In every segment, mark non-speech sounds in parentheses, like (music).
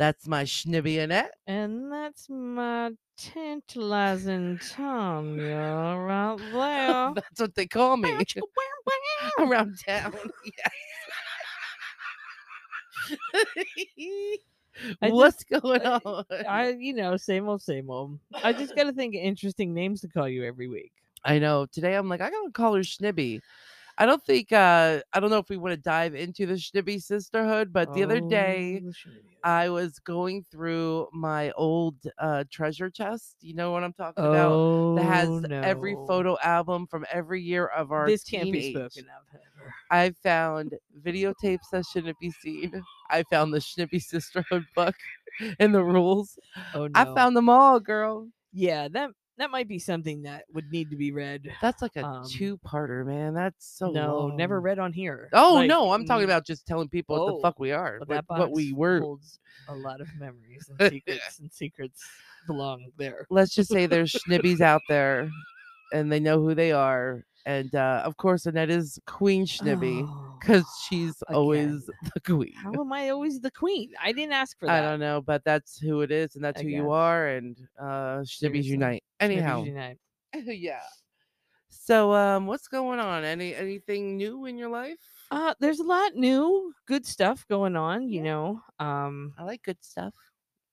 That's my schnibbionette. And that's my tantalizing Tonya right (laughs) there. That's what they call me (laughs) around town. (laughs) Yes. I What's going on? I, you know, same old, same old. I just got to think of interesting names to call you every week. I know. Today I'm like, I gotta call her Schnibby. I don't think uh I don't know if we want to dive into the Schnibby sisterhood, but the other day Oh, I was going through my old uh treasure chest. You know what I'm talking about? oh, That has every photo album from every year of our This can't be spoken of ever. I found videotapes that shouldn't be seen. I found the Schnibby Sisterhood book (laughs) and the rules. Oh no. I found them all, girl. Yeah, that that might be something that would need to be read. That's like a Um, two-parter, man. That's so no, never read on here. Oh Like, no, I'm talking about just telling people what Oh, the fuck we are, but what, what we were. holds a lot of memories and (laughs) secrets, and secrets belong there. Let's just say there's (laughs) schnibbies out there, and they know who they are. And uh, of course, Annette is Queen Schnibby Oh, because she's always (laughs) the queen. How am I always the queen? I didn't ask for that. I don't know, but that's who it is, and that's who you are. And uh, Schnibbies unite. Anyhow, tonight. (laughs) yeah. So, um, what's going on? Any anything new in your life? Uh, there's a lot new, good stuff going on. You Yeah. know, um, I like good stuff.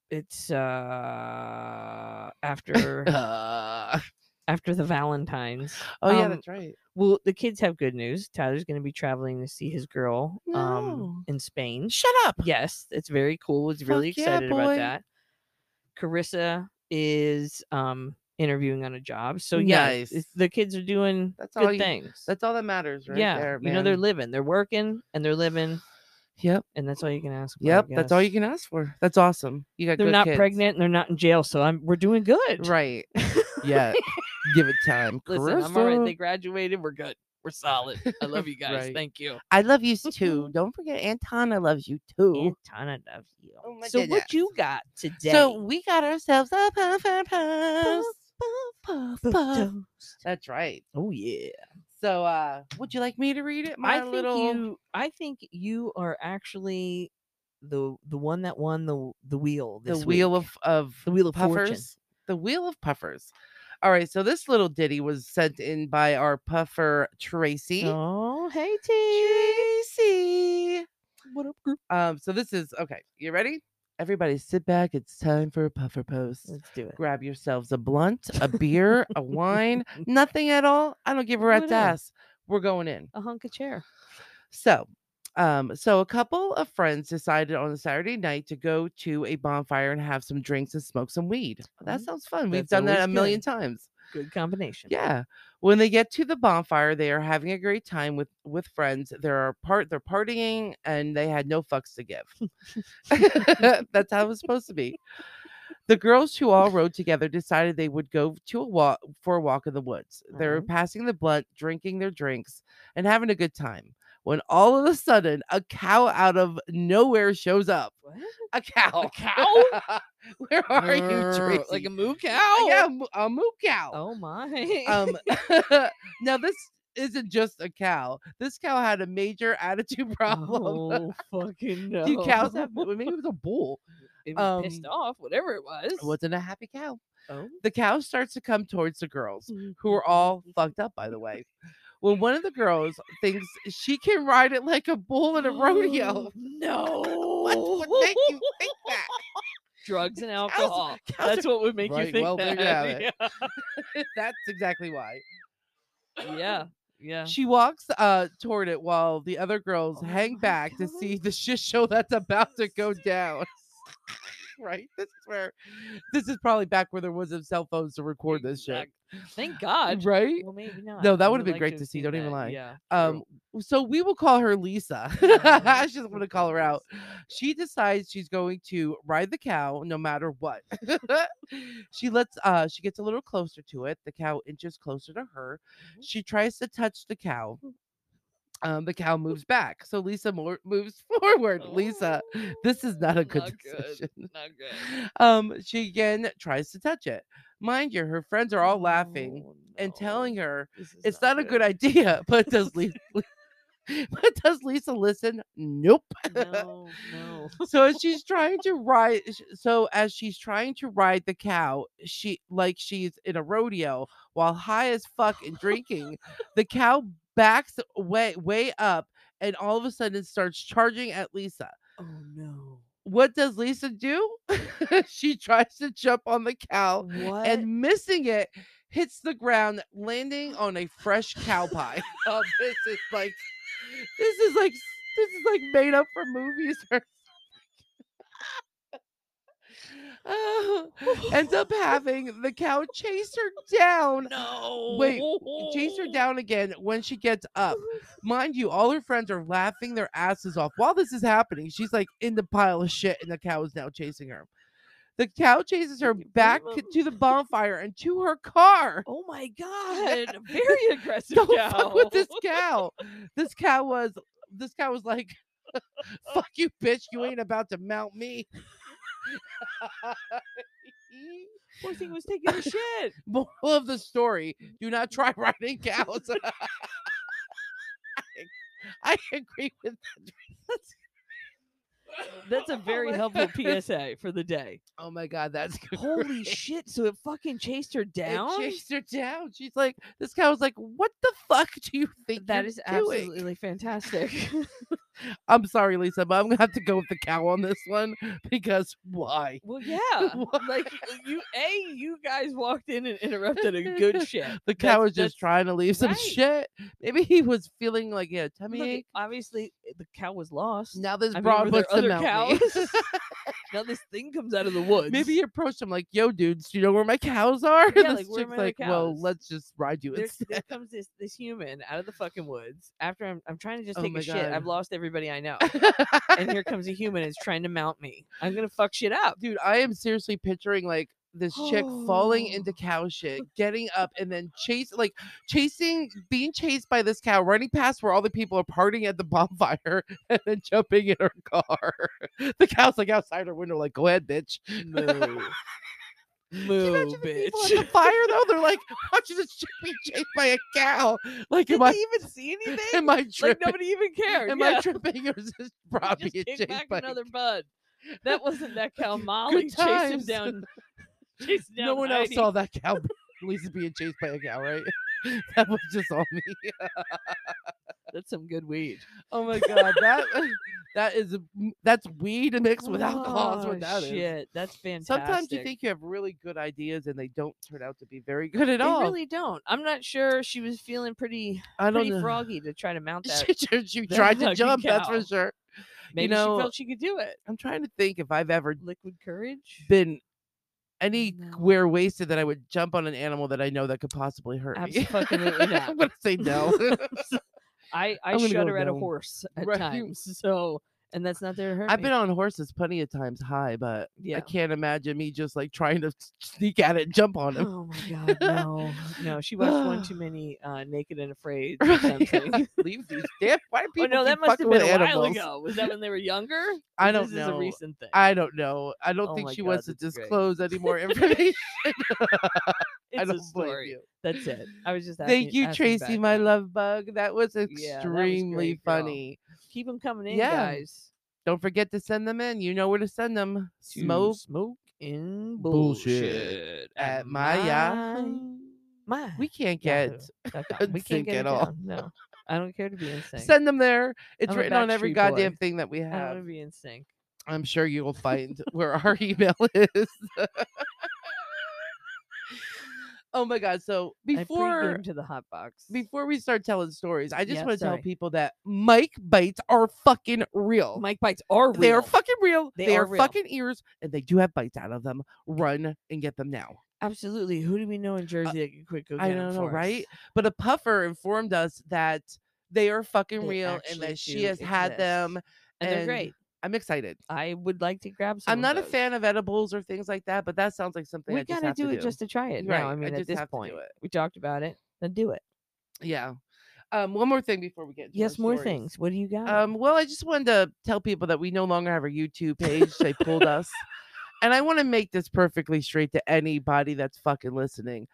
it's uh after (laughs) Uh, after the Valentines. oh yeah, Um, that's right. Well, the kids have good news. Tyler's going to be traveling to see his girl No. um in Spain. Shut up. Yes, it's very cool. It's really Fuck yeah, excited about that. Carissa is um interviewing on a job. So yeah, Nice. it's- the kids are doing That's all good you- things. That's all that matters, right yeah, there, you know they're living, they're working, and they're living, Yep, and that's all you can ask. For, yep. That's all you can ask for. That's awesome. You got They're not kids. pregnant, and they're not in jail, so I'm we're doing good. right? (laughs) Yeah. Give it time. Listen, I'm all right. They graduated. We're good. We're solid. I love you (laughs) guys. Right. Thank you. I love you too. (laughs) Don't forget, Antana loves you too. Antana loves you. Oh my so what you goodness. got today? So we got ourselves a puff and puff. Puff, puff, puff. toast. That's right. Oh yeah. So, uh, would you like me to read it? My I think little. you. I think you are actually the the one that won the the wheel. the This wheel week. of of the wheel of fortune. puffers. The wheel of puffers. All right, so this little ditty was sent in by our puffer Traci. Oh, hey T. Traci. What up, group? Um, so this is okay. You ready? Everybody, sit back. It's time for a puffer post. Let's do it. Grab yourselves a blunt, a beer, a wine, (laughs) nothing at all. I don't give a rat's ass. We're going in. A hunk of chair. So, um, so a couple of friends decided on a Saturday night to go to a bonfire and have some drinks and smoke some weed. That Mm, sounds fun. We've that's done that a always million times. Good combination. Yeah. When they get to the bonfire, they are having a great time with with friends. They're part they're partying and they had no fucks to give. (laughs) (laughs) That's how it was supposed to be. The girls who all rode together decided they would go to a walk for a walk in the woods. They were Mhm. passing the blunt, drinking their drinks, and having a good time. When all of a sudden a cow out of nowhere shows up. What? (laughs) A cow. A cow? (laughs) Where are you, Traci? Like a moo cow? yeah, a moo- cow. Oh my. Um, (laughs) now this isn't just a cow. This cow had a major attitude problem. Oh fucking no. Do cows have? Maybe it was a bull. It was pissed um, off, whatever it was. It wasn't a happy cow. Oh. The cow starts to come towards the girls, who are all fucked up, by the way. When one of the girls thinks she can ride it like a bull in a rodeo. (laughs) No. What would make you think that? (laughs) Drugs and alcohol. cows That's what would make Right, you think well, that. (laughs) have That's exactly why. Yeah. yeah. Yeah. She walks uh toward it while the other girls Oh hang back to see the shit show that's about to go down. (laughs) right? This is where this is probably back where there wasn't cell phones to record this shit. Thank God. Right? Well, maybe not. No, that would been great have to see, don't even lie. Yeah. Um so we will call her Lisa. (laughs) (laughs) I just want to call her out. She decides she's going to ride the cow no matter what. she lets uh she gets a little closer to it. The cow inches closer to her. Mhm. She tries to touch the cow. Um, the cow moves back, so Lisa more (laughs) moves (laughs) forward. Lisa, this is not a good Not good. decision. Not good. (laughs) Um, she again tries to touch it. Mind you, her friends are all laughing Oh, and telling her it's not a good. good idea. But does Lisa, but does Lisa listen? Nope. No, no. so as she's trying to ride so as she's trying to ride the cow she like she's in a rodeo while high as fuck and drinking the cow backs way way up and all of a sudden starts charging at lisa Oh no. what does lisa do (laughs) she tries to jump on the cow What? and missing it hits the ground landing on a fresh cow pie (laughs) oh this is like this is like this is like made up for movies or Oh, (laughs) ends up having the cow chase her down no. wait, chase her down again when she gets up (laughs) mind you all her friends are laughing their asses off while this is happening she's like in the pile of shit and the cow is now chasing her the cow chases her back to the bonfire and to her car Oh my god. (laughs) Very aggressive don't cow. fuck with this cow. This cow was this cow was like, fuck you, bitch. You ain't about to mount me. (laughs) Poor thing was taking a shit. (laughs) Moral of the story: Do not try riding cows. (laughs) I, I agree with that. That's a (laughs) Oh very my helpful (laughs) God. PSA for the day. Oh my god, that's (laughs) Holy shit. So it fucking chased her It down? chased her down. She's like, this cow was like, what the fuck do you think That is doing? absolutely fantastic. I'm sorry, Lisa, but I'm gonna have to go with the cow on this one because why? well, yeah. Why? like you a you guys walked in and interrupted a good shit. The cow That's- was just trying to leave some right. shit. Maybe he was feeling like yeah, tummy look, ache. obviously the cow was lost. Now this I broad wants to mount me. cows? (laughs) (laughs) now this thing comes out of the woods. Maybe he approached him like, "Yo, dudes, do you know where my cows are?" (laughs) Yeah, And like, this "Where chick's like, "Well, let's just ride you there, there comes this this human out of the fucking woods. After I'm I'm trying to just Oh take a shit. I've lost everybody I know. and here comes a human is trying to mount me. I'm gonna fuck shit up. Dude, I am seriously picturing like this chick falling oh. into Oh. cow shit, getting up and then chase like chasing being chased by this cow, running past where all the people are partying at the bonfire (laughs) and then jumping in her car. (laughs) The cow's like outside her window, like, go ahead, bitch. Moo. (laughs) Can you imagine the people at bitch. the fire though? They're like watching this chick be chased by a cow. Like, Did am I even see anything? am I like tripping? nobody even cared. am yeah. I tripping or is this Robbie just kick chased back by another bud. That wasn't that cow. Molly chased him down. (laughs) Chased down no one else Heidi. saw that cow. (laughs) Lisa being chased by a cow, right? (laughs) that was just on me. That's some good weed. oh my god, that that is that's weed mixed with alcohol. That's what Oh, that is. shit. That's fantastic. Sometimes you think you have really good ideas and they don't turn out to be very good at they all. really don't. I'm not sure. She was feeling pretty I don't pretty know. froggy to try to mount that. she, she- she that tried to fucking jump, that's for sure. Maybe know, she felt she could do it. I'm trying to think if I've ever Liquid courage. been Mm, no. anywhere wasted that I would jump on an animal that I know that could possibly hurt me. Abso-fucking-lutely (laughs) not. I'm gonna say no. (laughs) (laughs) I I go shudder at a horse at Right. times. So and that's not there to hurt I've me. been on horses plenty of times high, but Yeah. I can't imagine me just like trying to sneak at it and jump on him. Oh my god, no, (laughs) no! She watched one too (sighs) many uh, Naked and Afraid or Right, (laughs) something. (laughs) Leave these damn why do Oh people no, that must have been a while animals? ago. Was that when they were younger? I don't this Is a know. recent thing. I don't know. I don't Oh think she God, wants to that's great. disclose any more information. I don't a blame you. That's it. I was just Thank you, asking Traci, my love bug. That was that was extremely great, funny. Keep them coming in, Yeah. guys. Don't forget to send them in. You know where to send them. To Smoke smoke in bullshit bullshit, at my Yahoo. my We can't Yahoo get dot com. (laughs) We can't get at all. down. No, I don't care to be in sync. send them there. It's I'm a written on every Backstreet Boy. goddamn thing that we I want have. to be in sync. I'm sure you will find where our (laughs) email is. (laughs) oh my god! So before to the hot box. before we start telling stories, I just Yeah, want to tell people that Mike bites are fucking real. Mike bites are real. They are fucking real. They They, are real. fucking ears, and they do have bites out of them. Run and get them now. Absolutely. Who do we know in Jersey that could quick go get Uh, I don't know, right? But a puffer informed us that they are fucking They real and that she has had them. And, they're great. I'm excited. I would like to grab some. I'm not a fan of edibles or things like that, but that sounds like something We I gotta have do to it just to try it. Right, Now, I I mean, at this do point, we talked about it. Then do it. Yeah. Um, one more thing before we get Yes, more stories. things. What do you got? Um, well, I just wanted to tell people that we no longer have a YouTube page. they pulled (laughs) us. And I want to make this perfectly straight to anybody that's fucking listening.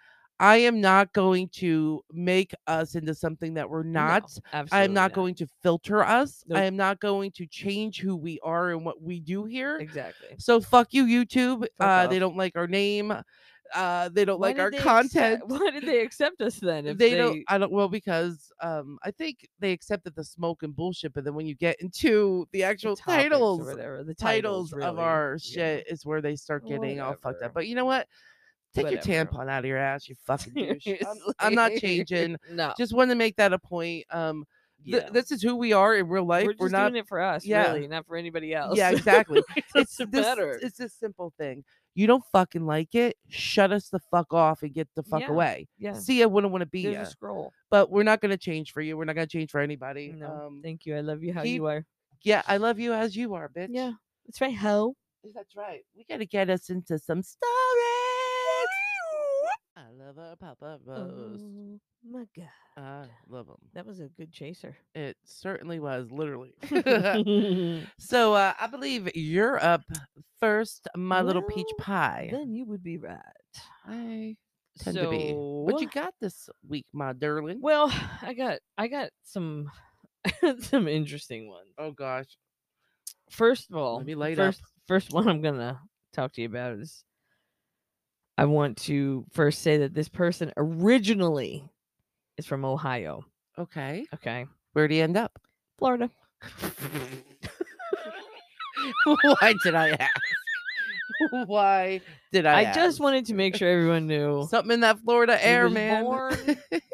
I am not going to make us into something that we're No, not. I am not, going to filter us. Nope. I am not going to change who we are and what we do here. exactly. So fuck you, YouTube. Fuck uh, they don't like our name. Uh, they don't Why like our they accept- content. why did they accept us then? If they, don't. I don't. Well, because um, I think they accepted the smoke and bullshit, but then when you get into the the actual or titles, whatever, the titles, of really, our yeah. shit is where they start getting all fucked up. But you know what? Take your tampon out of your ass, you fucking (laughs) douche. I'm, I'm not changing. no, Just want to make that a point. Um, th- yeah. this is who we are in real life. we're We're, not. doing it for us, yeah. really, not for anybody else. Yeah, exactly. (laughs) it it's this. matter. It's this simple thing. You don't fucking like it. Shut us the fuck off and get the fuck Yeah, away. yeah, See, I wouldn't want to be there's ya. a scroll. but we're not gonna change for you. We're not gonna change for anybody. No, Um, thank you. I love you how keep- you are. yeah, I love you as you are, bitch. Yeah, that's right, ho. that's right. We gotta get us into some stories. Our Papa Rose. Oh my god, I love him. that was a good chaser. It certainly was, literally. (laughs) (laughs) so uh, I believe you're up first, my little peach pie. then you would be right. I tend so, to be. What you got this week, my darling? Well, I got I got some (laughs) some interesting ones. Oh gosh. First of all, first up. first one I'm gonna talk to you about is I want to first say that this person originally is from Ohio. Okay. Okay, Where'd he end up? Florida. (laughs) Why did I ask? Why did I? I, just wanted to make sure everyone knew something in that Florida he air, was man. born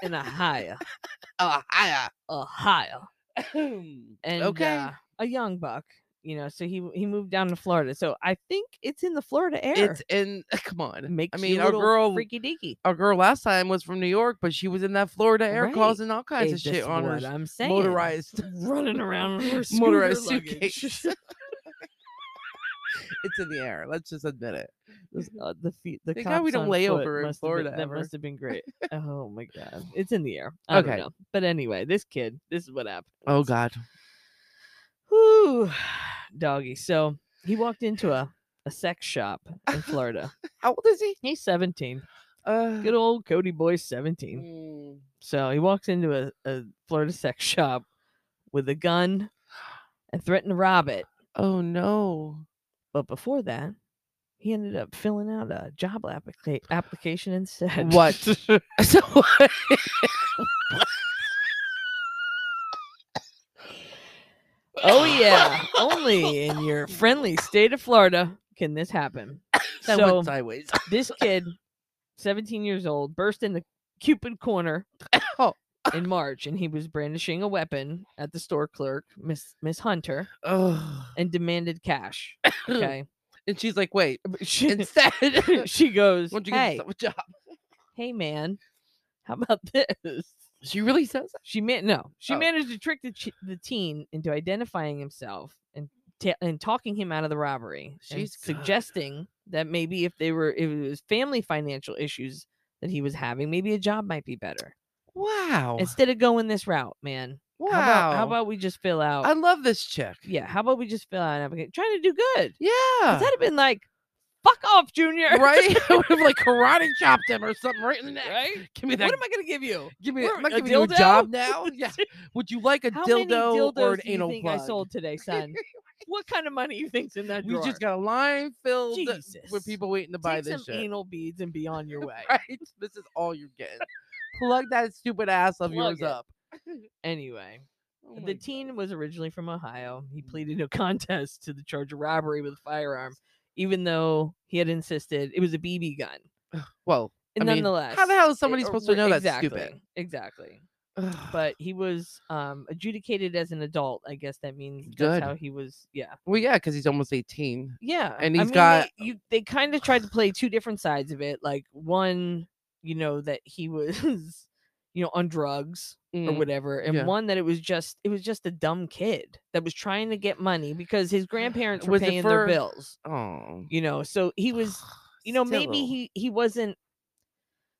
in Ohio, (laughs) Ohio. Ohio, (clears throat) and okay. uh, a young buck. You know, so he he moved down to Florida. So I think it's in the Florida air. it's in. (laughs) Come on. Makes I mean, our girl, freaky deaky. our girl last time was from New York, but she was in that Florida air Right. causing all kinds Hey, of shit on her I'm saying. motorized, (laughs) running around her motorized suitcase. (laughs) it's in the air. Let's just admit it. Uh, the feet, the God we don't on lay over in have been- Florida that must have been great. oh my god, it's in the air. I Okay. But anyway, this kid, this is what happened. Oh God. Whew, doggy. So he walked into a a sex shop in Florida. (laughs) How old is he? He's 17. Uh, Good old Cody boy, 17. mm, So he walks into a, a Florida sex shop with a gun and threatened to rob it. oh no. But before that, he ended up filling out a job applica- application instead. What? (laughs) So (laughs) oh yeah, only in your friendly state of Florida can this happen. (coughs) that so went sideways. this kid, 17 years old, burst in the Cupid corner Oh. in March, and he was brandishing a weapon at the store clerk, Miss Miss Hunter, Oh. and demanded cash. (coughs) Okay, And she's like, wait. Uh, she, Instead, (laughs) she goes, why don't you "Hey, get a job? hey, man, how about (laughs) this?" She really says that. She man, no, she Oh. managed to trick the ch- the teen into identifying himself and ta- and talking him out of the robbery, She's suggesting that maybe if they were if it was family financial issues that he was having, maybe a job might be better Wow. instead of going this route, man. wow. How about, how about we just fill out? I love this chick. yeah, how about we just fill out an application? Trying to do good. Yeah. Instead have been like, "Fuck off, Junior." right? (laughs) I would have like karate chopped him or something right in the neck. Right? Give me that. What am I gonna give you? give me. We're- Am I a giving you a dildo? job now? (laughs) Yeah. Would you like a How dildo or an do you anal think plug? I sold today, (laughs) son? what kind of money you think's in that We drawer? just got a line filled Jesus. with people waiting to buy Take this some shit. anal beads and be on your way. Right? This is all you're getting. Plug that stupid ass of Plug yours it. up. Anyway, Oh the my teen God. was originally from Ohio. He mm-hmm. pleaded no contest to the charge of robbery with a firearm, even though he had insisted it was a BB gun. Well, I mean, Nonetheless, how the hell is somebody it- supposed to know that's exactly, stupid? Exactly. Ugh. But he was um, adjudicated as an adult. I guess that means Good. that's how he was. Yeah. well, yeah, because he's almost 18. Yeah, And he's mean, got- they, you. They kind of tried to play two different sides of it. Like one, you know, that he was, you know, on drugs or Mm, whatever, and yeah. one that it was just it was just a dumb kid that was trying to get money because his (sighs) grandparents were Was paying their bills. Oh. You know, so he was, (sighs) you know, maybe he he wasn't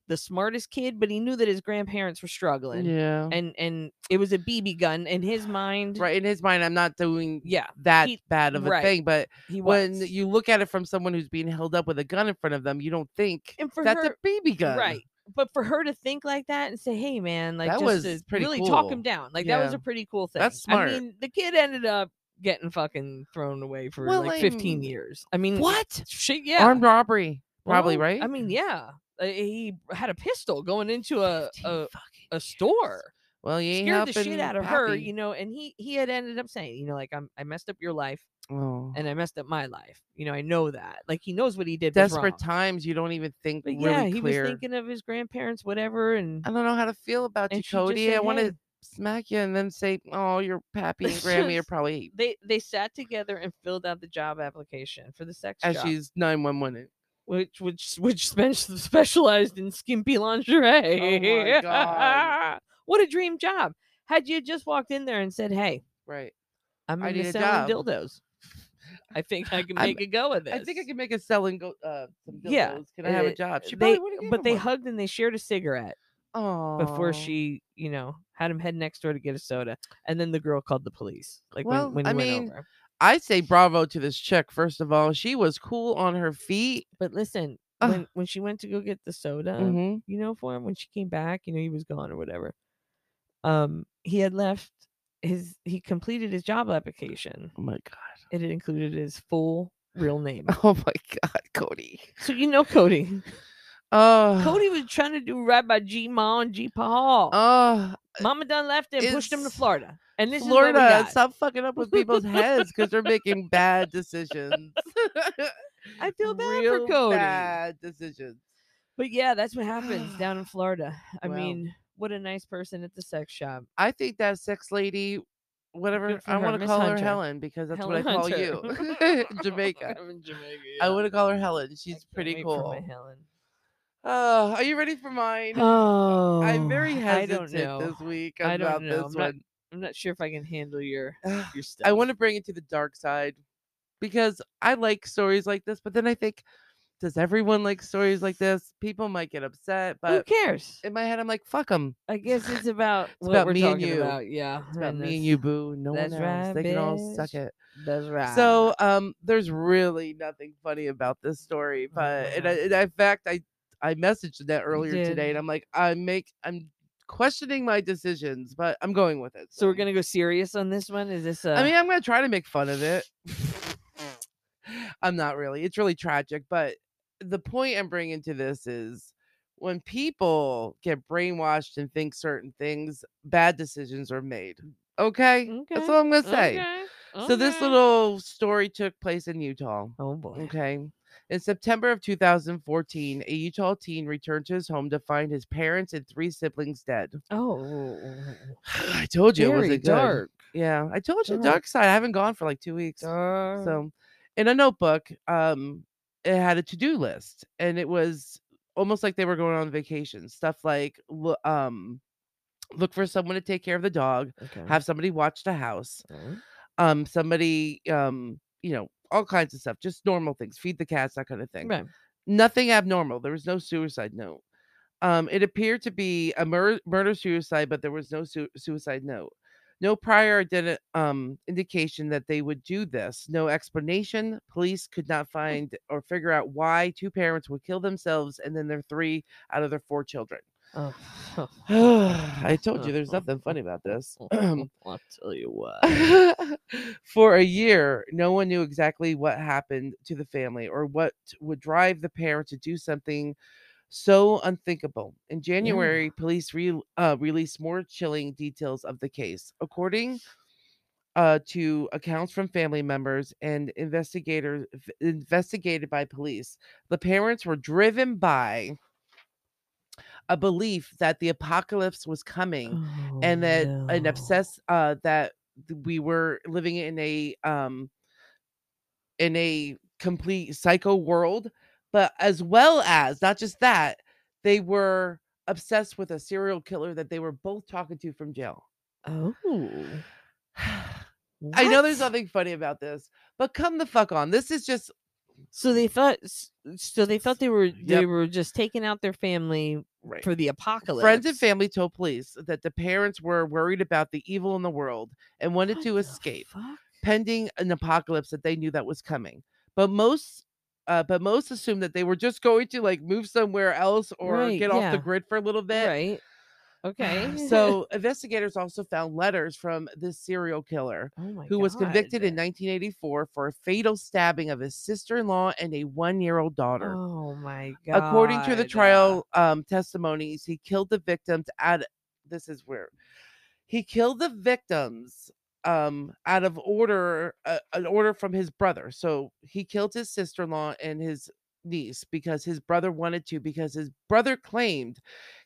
the smartest kid, but he knew that his grandparents were struggling. Yeah. And and it was a BB gun in his mind. right in his mind, I'm not doing Yeah. that he- bad of a right, thing, but He when you look at it from someone who's being held up with a gun in front of them, you don't think for that's her, a BB gun. Right. But for her to think like that and say, "Hey, man," like That just was to pretty really talk him down, like that was a pretty cool thing. That's smart. I mean, the kid ended up getting fucking thrown away for Well, like I 15 years. I mean, What? Shit, yeah. Armed robbery, probably Well, right. I mean, yeah. Uh, he had a pistol going into a a, a store. Well, you Scared the shit out of her, you know, and he he had ended up saying, you know, like I'm I messed up your life Oh. and I messed up my life. You know, I know that. Like he knows what he did. desperate wrong. times you don't even think But really yeah, he clear. was thinking of his grandparents, whatever, and I don't know how to feel about you, And she just Cody. said, I want to smack you and then say, "Oh, your pappy and Grammy are (laughs) probably they they sat together and filled out the job application for the sex as job, she's nine one one." which which which spe- specialized in skimpy oh lingerie. Oh (laughs) God. what a dream job! Had you just walked in there and said, "Hey, Right. I'm I to selling dildos," I think I can I'm- make a go of this. I think I can make a selling go. Uh. Yeah, Can I have uh, a job? She they, probably would've gave but they one. hugged and they shared a cigarette Oh, before she, you know, had him head next door to get a soda, and then the girl called the police. Like Well, when, when he I went mean, over. I say bravo to this chick. First of all, she was cool on her feet. But listen, Ugh. when when she went to go get the soda, hmm you know, for him when she came back, you know, he was gone or whatever. Um, he had left his he completed his job application. Oh my god. It included his full real (laughs) name. Oh my god, Cody. So you know Cody. Oh. Cody was trying to do right by G Ma and G Paul. Oh, Mama done left him, pushed him to Florida. And this is Florida, stop fucking up with people's heads because they're making bad decisions. (laughs) I feel bad Real for Cody. Bad decisions. But yeah, that's what happens down in (sighs) Florida. I Wow. mean, what a nice person at the sex shop. I think that sex lady, whatever, I want to call her Helen because that's Helen what I call Hunter. you. (laughs) (laughs) Jamaica. I'm in Jamaica. I want to call her Helen. She's pretty cool. Helen. Oh, are you ready for mine? Oh, I'm very hesitant this week I about this I'm not- one. I'm not sure if I can handle your ah, your stuff. I want to bring it to the dark side because I like stories like this, but then I think, does everyone like stories like this? People might get upset, but Who cares? in my head, I'm like, fuck them. I guess it's about what about we're me and you. about. Yeah, It's about me and you, boo. No one else. right, they can all suck it. That's right. So, um, there's really nothing funny about this story, but and I, and in fact, I I messaged that earlier today, and I'm like, I make I'm questioning my decisions, but I'm going with it. so we're gonna go serious on this one. Is this? Uh, I mean, I'm gonna try to make fun of it. (laughs) I'm not really. It's really tragic, but the point I'm bringing to this is when people get brainwashed and think certain things, bad decisions are made. Okay, that's Okay, all I'm gonna say. okay, So this little story took place in Utah. Oh boy. Okay. In September of 2014, a Utah teen returned to his home to find his parents and three siblings dead. (sighs) Oh, I told you it very wasn't good. dark. Yeah, I told you Dark. dark side. I haven't gone for like two weeks. Dark. So, in a notebook, um, it had a to-do list, and it was almost like they were going on vacation. Stuff like, um, look for someone to take care of the dog, okay. have somebody watch the house, alright. um, somebody, um, you know, all kinds of stuff, just normal things, feed the cats, that kind of thing. Right. Nothing abnormal. There was no suicide note. Um, it appeared to be a mur- murder suicide, but there was no su- suicide note. No prior um, indication that they would do this. No explanation. Police could not find or figure out why two parents would kill themselves and then their three out of their four children. Oh. (sighs) I told you there's nothing funny about this. (laughs) (clears throat) I'll tell you what. (laughs) For a year, no one knew exactly what happened to the family or what would drive the parents to do something so unthinkable. In January, police re- uh, released more chilling details of the case. According uh, to accounts from family members and investigators investigated by police, the parents were driven by a belief that the apocalypse was coming and that Oh, an no. obsessed uh that we were living in a um in a complete psycho world but as well as not just that they were obsessed with a serial killer that they were both talking to from jail Oh. (sighs) i know there's nothing funny about this but come the fuck on this is just So they thought. So they thought they were they were just taking out their family right for the apocalypse. Friends and family told police that the parents were worried about the evil in the world and wanted What to escape. fuck? pending an apocalypse that they knew that was coming. But most uh, but most assume that they were just going to like move somewhere else or Right, get off the grid for a little bit. right. Okay. (laughs) so investigators also found letters from this serial killer oh who was convicted in 1984 for a fatal stabbing of his sister-in-law and a one-year-old daughter. Oh my god. According to the trial um, testimonies, he killed the victims at this is where he killed the victims um out of order uh, an order from his brother. So he killed his sister-in-law and his niece because his brother wanted to because his brother claimed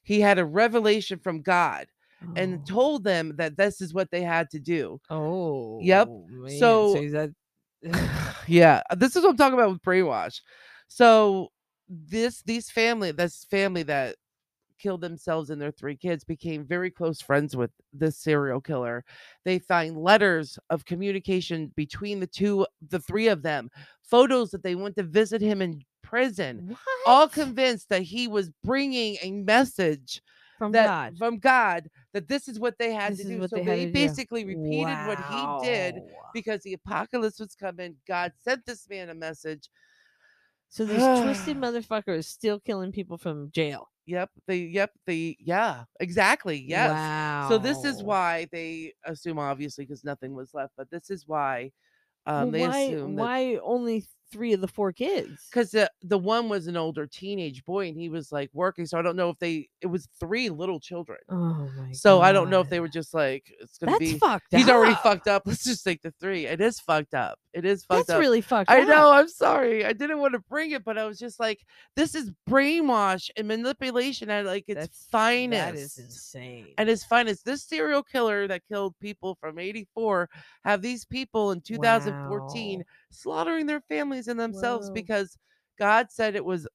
he had a revelation from God and Oh. told them that this is what they had to do. Oh. Yep. man, So- is that (sighs) yeah, this is what I'm talking about with brainwash. So this these family, this family that killed themselves and their three kids became very close friends with this serial killer. They find letters of communication between the two, the three of them, photos that they went to visit him in prison, what? all convinced that he was bringing a message from that God. from God that this is what they had This to do. so they they basically repeated what he did because the apocalypse was coming. God sent this man a message. So (sighs) this twisted motherfucker is still killing people from jail. Yep. They yep, they yeah, exactly. Yes. Wow. So this is why they assume obviously because nothing was left, but this is why um Well, they why, assume that why only three of the four kids? because the, the one was an older teenage boy and he was like working. So I don't know if they it was three little children. Oh my So I don't know if they were just like it's gonna That's be fucked he's already fucked up. Let's just take the three. It is fucked up. It is fucked That's up. really fucked I up. know. I'm sorry. I didn't want to bring it, but I was just like, this is brainwash and manipulation at like its That's, finest. That is insane. and its finest. This serial killer that killed people from 84 have these people in 2014 Wow. Slaughtering their families and themselves Whoa. because God said it was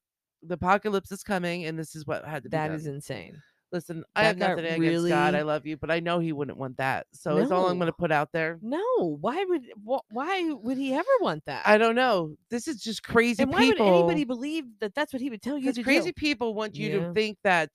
the apocalypse is coming and this is what had to be That done. is insane. Listen, I that have got nothing against God. I love you, but I know he wouldn't want that. So it's all I'm going to put out there. No, why would wh- why would he ever want that? I don't know. This is just crazy and why people. would anybody believe that that's what he would tell you because to crazy do? people want you Yeah. to think that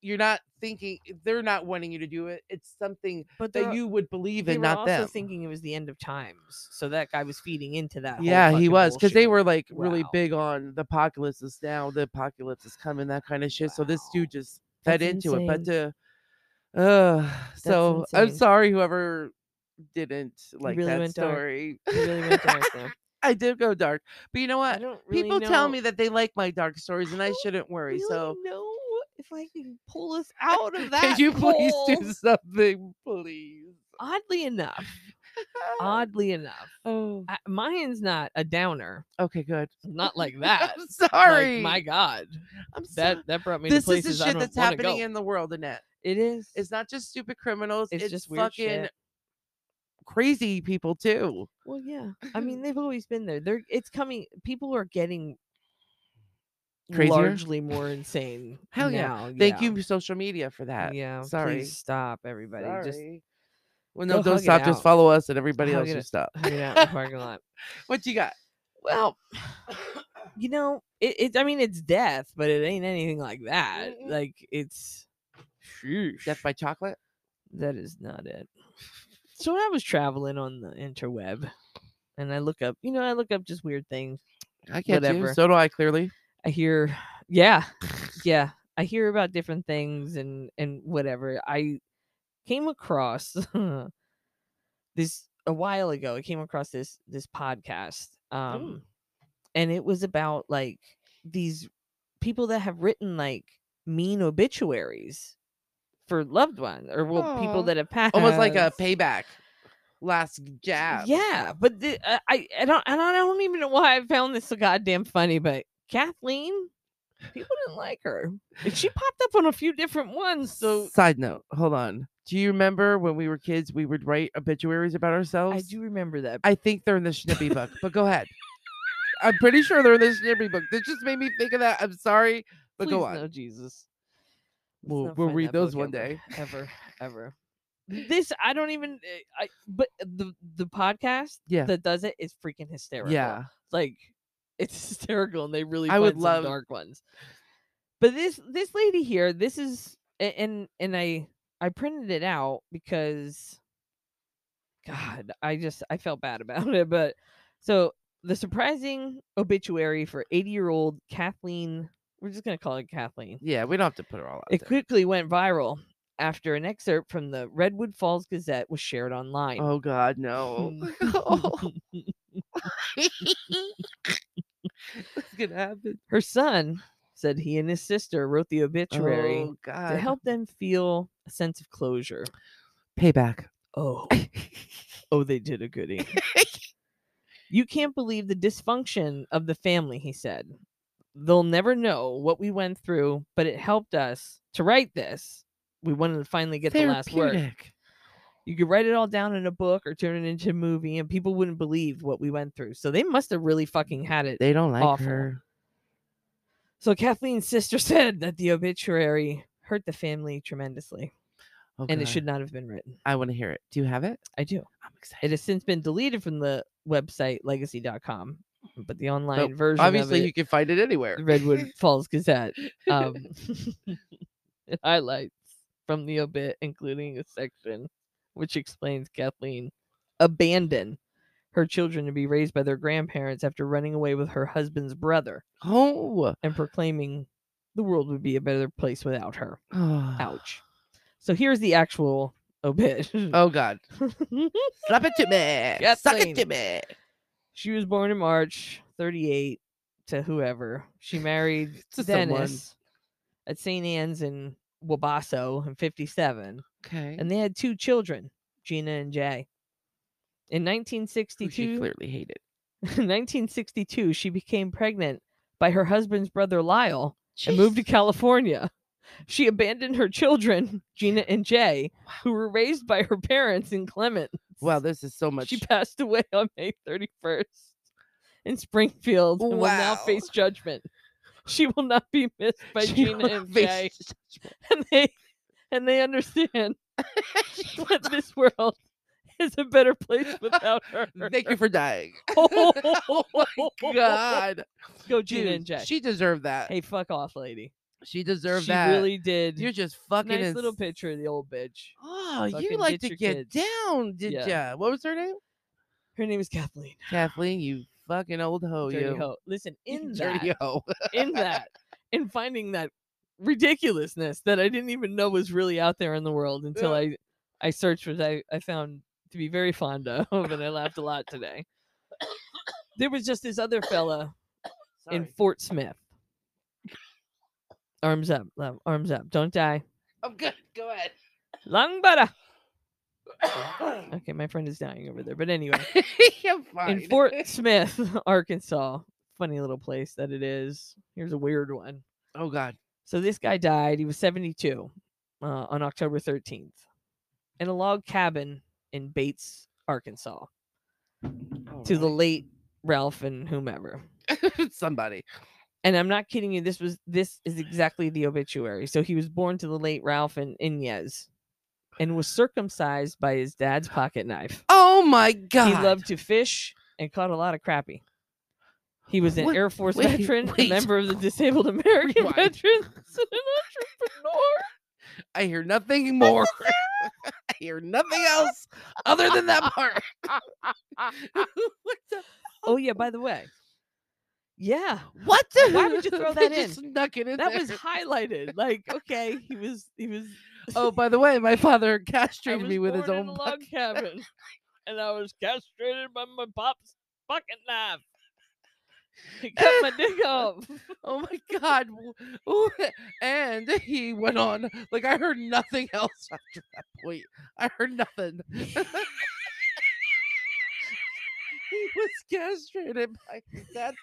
you're not thinking they're not wanting you to do it it's something But that you would believe in were not also them. thinking it was the end of times, so that guy was feeding into that. yeah he was because they were like really big on the apocalypse is now the apocalypse is coming that kind of shit so this dude just fed That's into it but to uh so i'm sorry whoever didn't like really that story. Really went dark there. (laughs) i did go dark but you know what? really people tell me that they like my dark stories and i shouldn't worry so know if I can pull us (laughs) out of that. can you please do something please Oddly enough, (laughs) oddly enough, oh I, mine's not a downer. okay good Not like (laughs) that. I'm sorry. Like, my God, I'm that sorry. that brought me This to is the shit that's happening go. in the world, Annette. It is. It's not just stupid criminals. It's It's, just fucking shit. crazy people too. Well, yeah. I mean, they've always been there. They're it's coming. People are getting Crazier? largely more insane. (laughs) Hell yeah. now, Thank yeah. you, social media, for that. Yeah. Sorry. Stop, everybody. Just Sorry. Well, go no, don't stop. Just follow us, and everybody Hug else just stop. hang it out in the parking (laughs) lot. what you got? Well, you know, it, it. I mean, it's death, but it ain't anything like that. Like it's. Sheesh. Death by chocolate. That is not it. So I was traveling on the interweb, and I look up. You know, I look up just weird things. I get you. Whatever. So do I. Clearly. I hear, yeah, yeah. I hear about different things and and whatever. I came across (laughs) this a while ago. I came across this this podcast, um, and it was about like these people that have written like mean obituaries for loved ones or well people that have passed. Almost like a payback. Last jab. Yeah, but the, uh, I I don't and I don't even know why I found this so goddamn funny. But Kathleen, people didn't like her. And she (sighs) popped up on a few different ones. So Side note. Hold on. Do you remember when we were kids, we would write obituaries about ourselves? I do remember that. I think they're in the Schnibby book, but go ahead. I'm pretty sure they're in the Schnibby book. This just made me think of that. I'm sorry, but Please go on. no, Jesus. Let's We'll- we'll read those one ever, day. Ever, ever. (sighs) This I don't even. eh, I but the the podcast Yeah. that does it is freaking hysterical. Yeah. like it's hysterical, and they really I would love- dark ones. But this this lady here, this is and and I I printed it out because, God, I just I felt bad about (laughs) it. But so the surprising obituary for 80 year old Kathleen, we're just going to call it Kathleen. Yeah, we don't have to put her all out It there. quickly went viral after an excerpt from the Redwood Falls Gazette was shared online. Oh God, no! (laughs) (laughs) (laughs) What's gonna happen? Her son said he and his sister wrote the obituary Oh to help them feel a sense of closure. payback. Oh, (laughs) oh, they did a goodie. (laughs) you can't believe the dysfunction of the family, he said. They'll never know what we went through, but it helped us to write this. We wanted to finally get the last word. You could write it all down in a book or turn it into a movie, and people wouldn't believe what we went through. So they must have really fucking had it. They don't like Awful. her. So Kathleen's sister (laughs) said that the obituary hurt the family tremendously, Oh, and it should not have been written. I want to hear it. Do you have it? I do. I'm excited. It has since been deleted from the website legacy.com, but the online Nope. version Obviously, of you can find it anywhere. Redwood (laughs) Falls Gazette, um, it (laughs) highlights from the obit, including a section which explains Kathleen abandon her children to be raised by their grandparents after running away with her husband's brother oh. and proclaiming the world would be a better place without her. Ouch. (sighs) So here's the actual obit. Oh God! Slap it to me. (laughs) Suck it to me. She was born in March 38 to whoever. She married (laughs) To someone. Dennis at St. Anne's in Wabasso in 57. Okay. And they had two children, Gina and Jay. In Who she 1962, clearly hated. (laughs) in 1962, she became pregnant by her husband's brother Lyle and moved to California. She abandoned her children, Gina and Jay, who were raised by her parents in Clement. Wow, this is so much. She passed away (laughs) on May 31st in Springfield and will now face judgment. She will not be missed by She Gina and Jay, and they and they understand (laughs) that this world is a better place without her. Thank you for dying. oh (laughs) Oh my God. Go Gina Dude, and Jay. She deserved that. hey, fuck off, lady. she deserved that. she that. really did. You're just fucking nice ins- little picture of the old bitch. Oh, you like to get kids. down, did Yeah. ya? What was her name? Her name is Kathleen. Kathleen, you fucking old hoe, Dirty you. hoe. Listen, (laughs) in dirty that, hoe. in that, in finding that ridiculousness that I didn't even know was really out there in the world until I I searched what I, I found to be very fond of (laughs) and I laughed a lot today. There was just this other fella in Sorry. Fort Smith. Arms up, love, arms up. Don't die. I'm good. Go ahead. Long butter. Okay, my friend is dying over there. But anyway, (laughs) in Fort (laughs) Smith, (laughs) Arkansas, funny little place that it is. Here's a weird one. oh God. So this guy died. He was 72 uh, on October 13th in a log cabin in Bates, Arkansas, to the late Ralph and whomever. somebody. And I'm not kidding you. This was this is exactly the obituary. So he was born to the late Ralph and Inez, and was circumcised by his dad's pocket knife. Oh my God. He loved to fish and caught a lot of crappie. He was an What- Air Force wait, veteran, wait. a member of the Disabled American. Veterans, and (laughs) an entrepreneur. I hear nothing (laughs) more. (laughs) I hear nothing else other than that part. what the? Oh yeah, by the way. Yeah, What the? Why would you throw that just in? Snuck it in that was highlighted. Like, okay, he was he was Oh, by the way, my father castrated me with his own in a log bucket. cabin, (laughs) and I was castrated by my pop's pocket knife. (laughs) He cut my dick (laughs) off. Oh my god! Ooh, and he went on like I heard nothing else after that point. I heard nothing. he was castrated by dad.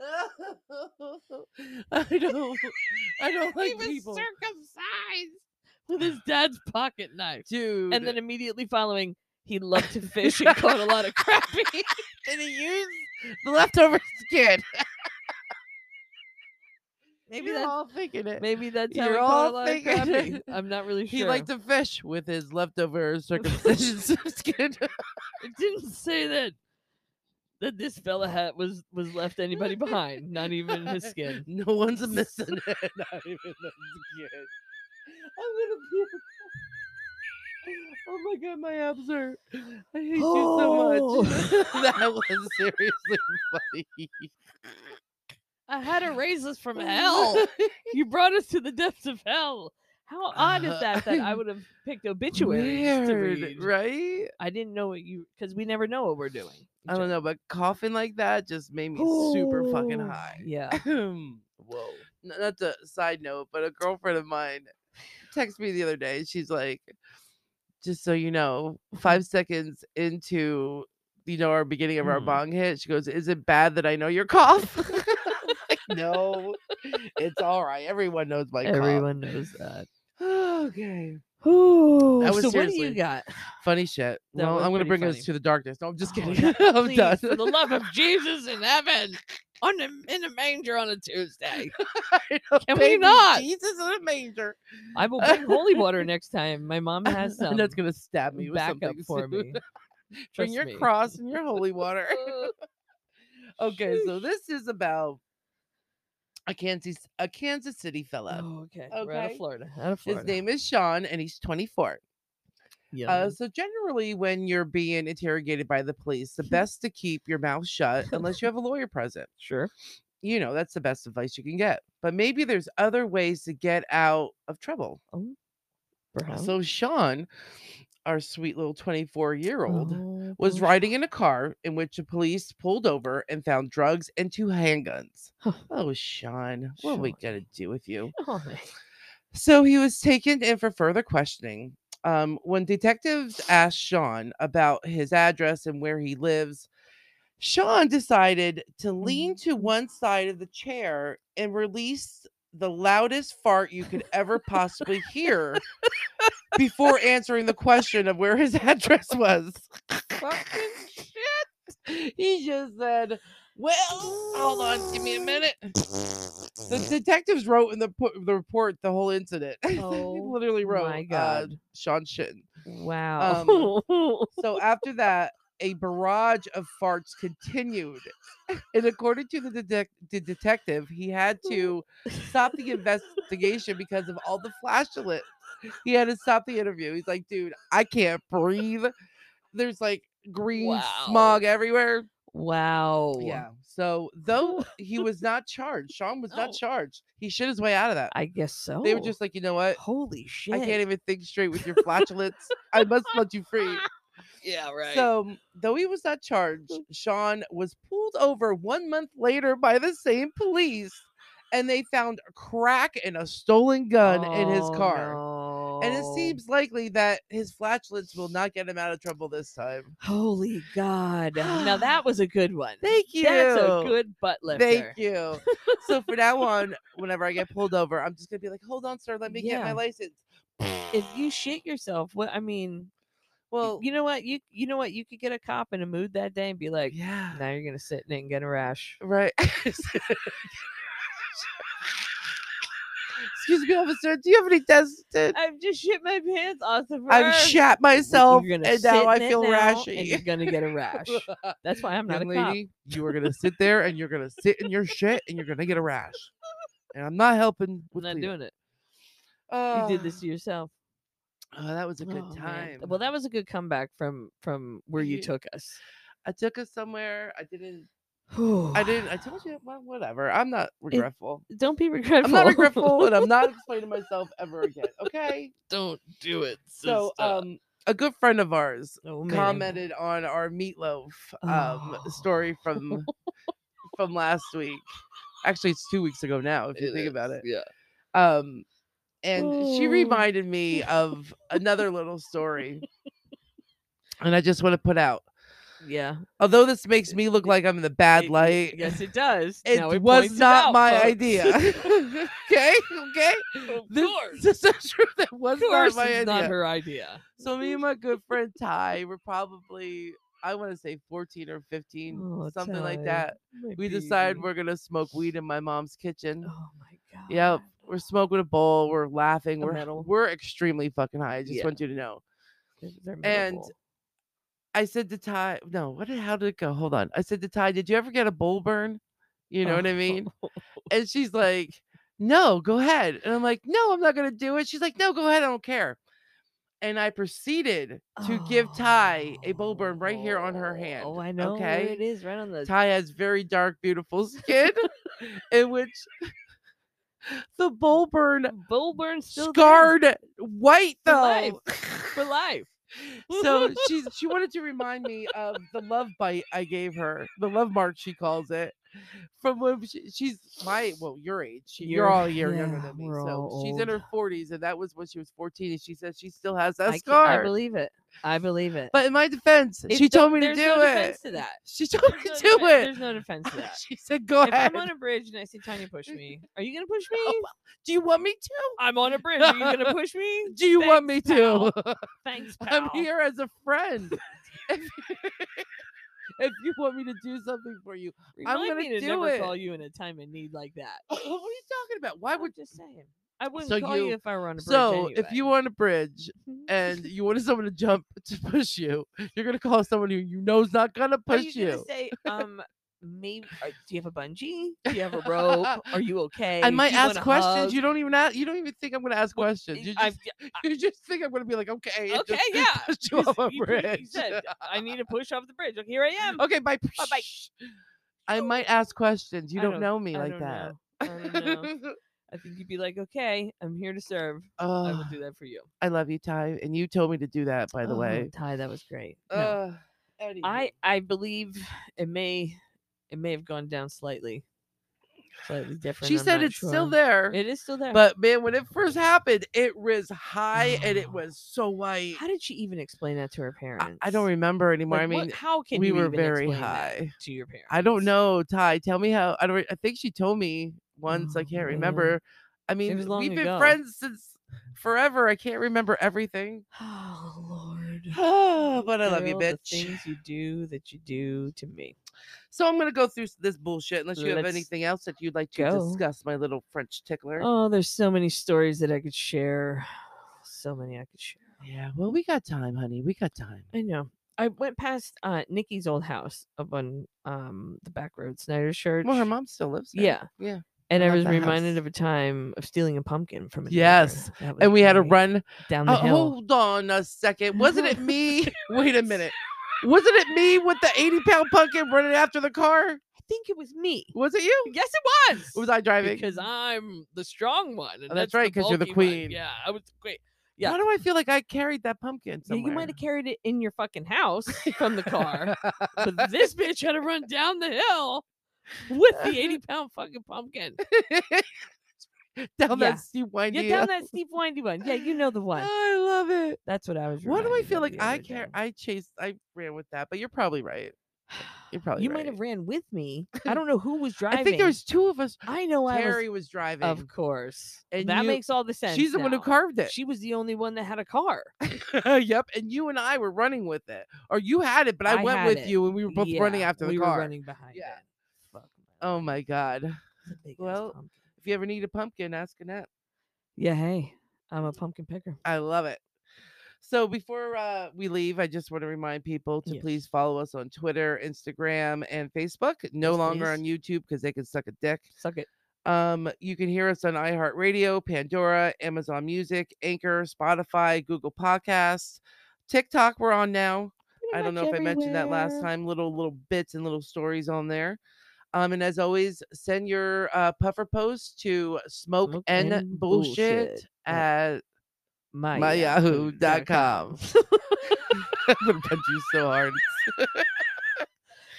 (laughs) I don't. I don't (laughs) he like was people, circumcised with his dad's pocket knife, dude. and then immediately following, he loved to (laughs) fish and caught a lot of crappie. and he used the leftover skin. Maybe You're that's all thinking it. maybe that's how You're he caught all a lot of thinking crappie. it. I'm not really sure. He liked to fish with his leftover circumcision skin. It didn't say that that this fella hat was was left anybody behind, not even his (laughs) skin. No one's (laughs) missing it. (laughs) Not even the skin. I'm gonna puke. Oh my god, my abs hurt. I hate you so much. Oh. that was seriously funny. I had to raise us from hell. You brought us to the depths of hell. How odd is uh, that that I would have picked obituaries to read? right? I didn't know what you because we never know what we're doing. I don't know, but coughing like that just made me super fucking high. Yeah. (clears throat) Whoa. Not a side note, but a girlfriend of mine texted me the other day. She's like, just so you know, five seconds into you know our beginning of our Mhm. bong hit, she goes, "Is it bad that I know your cough?" (laughs) like, no, it's all right. Everyone knows my cough. Everyone (laughs) knows that. okay. Ooh, That was so what do seriously- you got? Funny shit. That well, was I'm gonna pretty bring us to the darkness. No, I'm just Oh, kidding. (laughs) I'm please, done. For the love of (laughs) Jesus in heaven, on the in the manger on a Tuesday. (laughs) Can we not? Jesus in a manger. I will bring holy water next time. My mom has some. that's gonna stab me with backup something for soon. me. Bring Trust your me. cross and your holy water. Okay, so this is about a Kansas a Kansas City fella. oh, okay. We're out Okay. of Florida. Out of Florida. His name is Sean, and he's 24. Yeah. Uh, so generally, when you're being interrogated by the police, the (laughs) best to keep your mouth shut unless you have a lawyer present. sure. You know, that's the best advice you can get. But maybe there's other ways to get out of trouble. Oh, Perhaps. So Sean, our sweet little 24 year old, Oh, was riding in a car in which the police pulled over and found drugs and two handguns. Huh. Oh, Sean, what are we Sean. gonna do with you? Oh. So he was taken in for further questioning. Um, when detectives asked Sean about his address and where he lives, Sean decided to lean to Mm. one side of the chair and release the loudest fart you could ever possibly hear before answering the question of where his (laughs) address was. Fucking shit. He just said, Well, hold on, give me a minute. The detectives wrote in the, the report the whole incident. (laughs) he Oh literally wrote, my uh, God. Sean shitting. Wow. So after that, a barrage of farts continued. And according to the, the detective, he had to stop the investigation because of all the flatulence. He had to stop the interview. He's like, dude, I can't breathe. There's like green Wow. smog everywhere. wow. Yeah. So though he was not charged, Sean was No. not oh. charged. He shit his way out of that. I guess so. They were just like, you know what? holy shit. I can't even think straight with your flatulence. I must let you free. Yeah, right. So, though he was not charged, Sean was pulled over one month later by the same police, and they found a crack and a stolen gun in his Oh, car. And it seems likely that his flatulence will not get him out of trouble this time. Holy God. now (sighs) that was a good one. Thank you. That's a good butt lifter. Thank you. so for (laughs) now on, whenever I get pulled over, I'm just gonna be like, "Hold on, sir, let me get my license." If you shit yourself, what I mean, Well, you know what? You you know what? You could get a cop in a mood that day and be like, yeah, now you're gonna sit in it and get a rash. right. (laughs) (laughs) Excuse me, officer. Do you have any tested? I've just shit my pants, Ossifer. I've shat myself, You're gonna and now I in it feel now, rashy. And you're gonna get a rash. (laughs) That's why I'm not Young a cop. lady, you are gonna sit there and you're gonna sit in your shit and you're gonna get a rash. And I'm not helping I'm with not doing it. You did this ah. to yourself. Oh, that was a good Oh, man. time. Well, that was a good comeback from from where you Yeah. (laughs) took us. I took us somewhere. I didn't. I didn't. I told you. (sighs) Well, whatever. I'm not regretful. Don't be regretful. I'm not regretful, and I'm not (laughs) explaining myself ever again. Okay. Don't do it. So, um, a good friend of ours oh, commented on our meatloaf um Oh. story (sighs) from from last week. Actually, it's two weeks ago now. If you It think is, about it. Yeah. Um, and she Oh. reminded me of another little story, (laughs) and I just want to put out. Yeah. Although this makes me look like I'm in the bad It- it- light, yes, it does. it Now was it not out, my folks. idea. (laughs) (laughs) okay, okay. Of This, course. this is true. That was not my idea. not her idea. So me and my good friend Ty were probably, I want to say 14 or 15, Oh, something like that. We decided we're gonna smoke weed in my mom's kitchen. Oh my god. Yep, we're smoking a bowl. We're laughing. A We're metal. we're extremely fucking high. I just Yeah. want you to know. And. I said to Ty, no, what did how did it go? Hold on. I said to Ty, did you ever get a bowl burn? You know what I mean? (laughs) And she's like, no, go ahead. And I'm like, no, I'm not gonna do it. She's like, no, go ahead. I don't care. and I proceeded to give Ty a bowl burn right here on her oh, hand. Oh, I know. Okay, it is right on the. Ty has very dark, beautiful skin, (laughs) in which the bull burn Bull burn still there scarred white For though. life. for life. (laughs) so (laughs) she she wanted to remind me of the love bite I gave her, the love mark she calls it, from when she, she's my well your age. She, you're, You're- all a (laughs) year younger than me, so she's in her 40s, and that was when she was 14, and she said she still has that I, scar. I believe it. I believe it. but in my defense, It's she no- told me to there's do no it. defense to that. (laughs) She told me There's to no do defen- it. There's no defense to that. (laughs) she said, "Go if ahead." I'm on a bridge and I see Tonya push me, are you gonna push oh, me? Oh, do you want me to? I'm on a bridge. Are you gonna push me? Do you want me Thanks, to? Thanks, pal. I'm here as a friend. If, you want me to do something for you, I'm gonna me to do never it. call you in a time of need like that. (laughs) what are you talking about? Why would just saying. I wouldn't So call you, you- if I were on a bridge. so if you anyway. want a bridge and (laughs) you wanted someone to jump to push you, you're gonna call someone who you know's not gonna Are push you gonna say, (laughs) um, maybe uh, do you have a bungee? Do you have a rope? (laughs) Are you okay? I might ask questions. hug? You don't even ask. You don't even think I'm gonna ask Well, questions. You just, (laughs) you just think I'm gonna be like, okay, okay, just (laughs) yeah. you off you bridge. said, I need to push off the bridge. Like, here I am. okay, bye. Bye-bye. I might ask questions. You don't, don't- know me I like that. know. I don't know. I think you'd be like, okay, I'm here to serve. I will do that for you. I love you, Ty, and you told me to do that. By the Oh, way, Ty, that was great. No, uh, anyway. I I believe it may it may have gone down slightly, slightly different. she I'm said not it's still there, It is still there. but man, when it first happened, it was high and it Oh. was so white. how did she even explain that to her I, parents? I don't remember anymore. Like, I what- mean, how can we you were even very explain that high. to your parents? I don't know, Ty. Tell me how. I don't. I think she told me once. I Oh, can't man. remember. I mean, was long we've been ago. friends since forever. I can't remember everything. Oh Lord. (sighs) Oh, but I love you, Girl, bitch. The things you do that you do to me. So I'm gonna go through this bullshit unless you have Let's anything else that you'd like to go. discuss, my little French tickler. Oh, there's so many stories that I could share. (sighs) So many I could share. Yeah, well, we got time, honey. We got time. I know. I went past uh Nikki's old house up on um the back road, Snyder's Church. Well, her mom still lives there. Yeah. yeah. And I love was reminded house. of a time of stealing a pumpkin from a. Yes, And we had to run. down the Uh, hill. hold on a second. (laughs) Wasn't it me? (laughs) Wait a minute. Wasn't it me with the 80 pound pumpkin running after the car? I think it was me. Was it you? Yes, it was. Was I driving? because I'm the strong one. And Oh, that's right, because you're the bulky one. queen. Yeah, I was great. Yeah. Why do I feel like I carried that pumpkin Yeah, somewhere? you might have carried it in your fucking house from the car, but (laughs) this bitch had to run down the hill with the (laughs) 80 pound fucking pumpkin. down Yeah. that steep windy. Yeah, down uh, that (laughs) steep windy one. Yeah, you know the one. I love it. That's what I was. Why do I feel like I care? day. I chased. I ran with that, but you're probably right. You're (sighs) probably. You right. might have ran with me. I don't (laughs) know who was driving. I think there was two of us. I know I was. Terry was driving. Of course. And that you- makes all the sense. She's the one who carved it. She was the only one that had a car. yep. And you and I were running with it, or you had it, but I, I went with it. you, and we were both running Yeah, after the we car. were running behind. Yeah. it. Oh my god! It's a big-ass Well. If you ever need a pumpkin, ask Annette. Yeah, hey, I'm a pumpkin picker. I love it. So before uh, we leave, I just want to remind people to Yes. please follow us on Twitter, Instagram, and Facebook. No Yes, longer please. on YouTube because they can suck a dick. Suck it. Um, you can hear us on iHeartRadio, Pandora, Amazon Music, Anchor, Spotify, Google Podcasts, TikTok. We're on now. I don't know if I mentioned that last time. Little little bits and little stories on there. Um, and as always, send your uh, puffer post to smoke, Smoke and, and bullshit, bullshit at My, myyahoo.com. I'm gonna punch you so hard.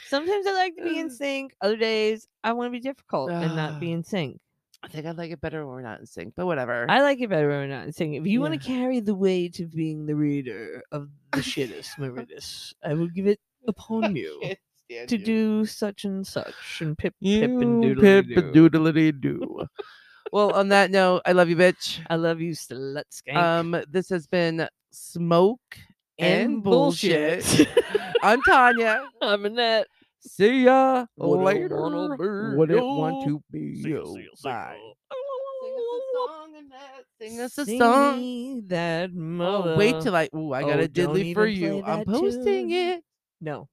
Sometimes I like to be in (laughs) sync. Other days I want to be difficult and not be in sync. I think I like it better when we're not in sync, but whatever. I like it better when we're not in sync. If you want to carry the weight of being the reader of the shittest (laughs) movies, I will give it upon you Can't to you. do such and such and pip you pip and doodle pip doo. and doodly doo. well, on that note, I love you, bitch. I love you, slut skank. Um, this has been smoke and, and bullshit. bullshit. (laughs) I'm Tonya. (laughs) I'm Annette. See ya Wouldn't later. wanna be Wouldn't want you. to be See ya, you. see ya, see ya. Bye. Sing us a Sing song. me that Oh, wait till I. Ooh, I got Oh, a don't diddly for even you. I'm that posting tune. it. No,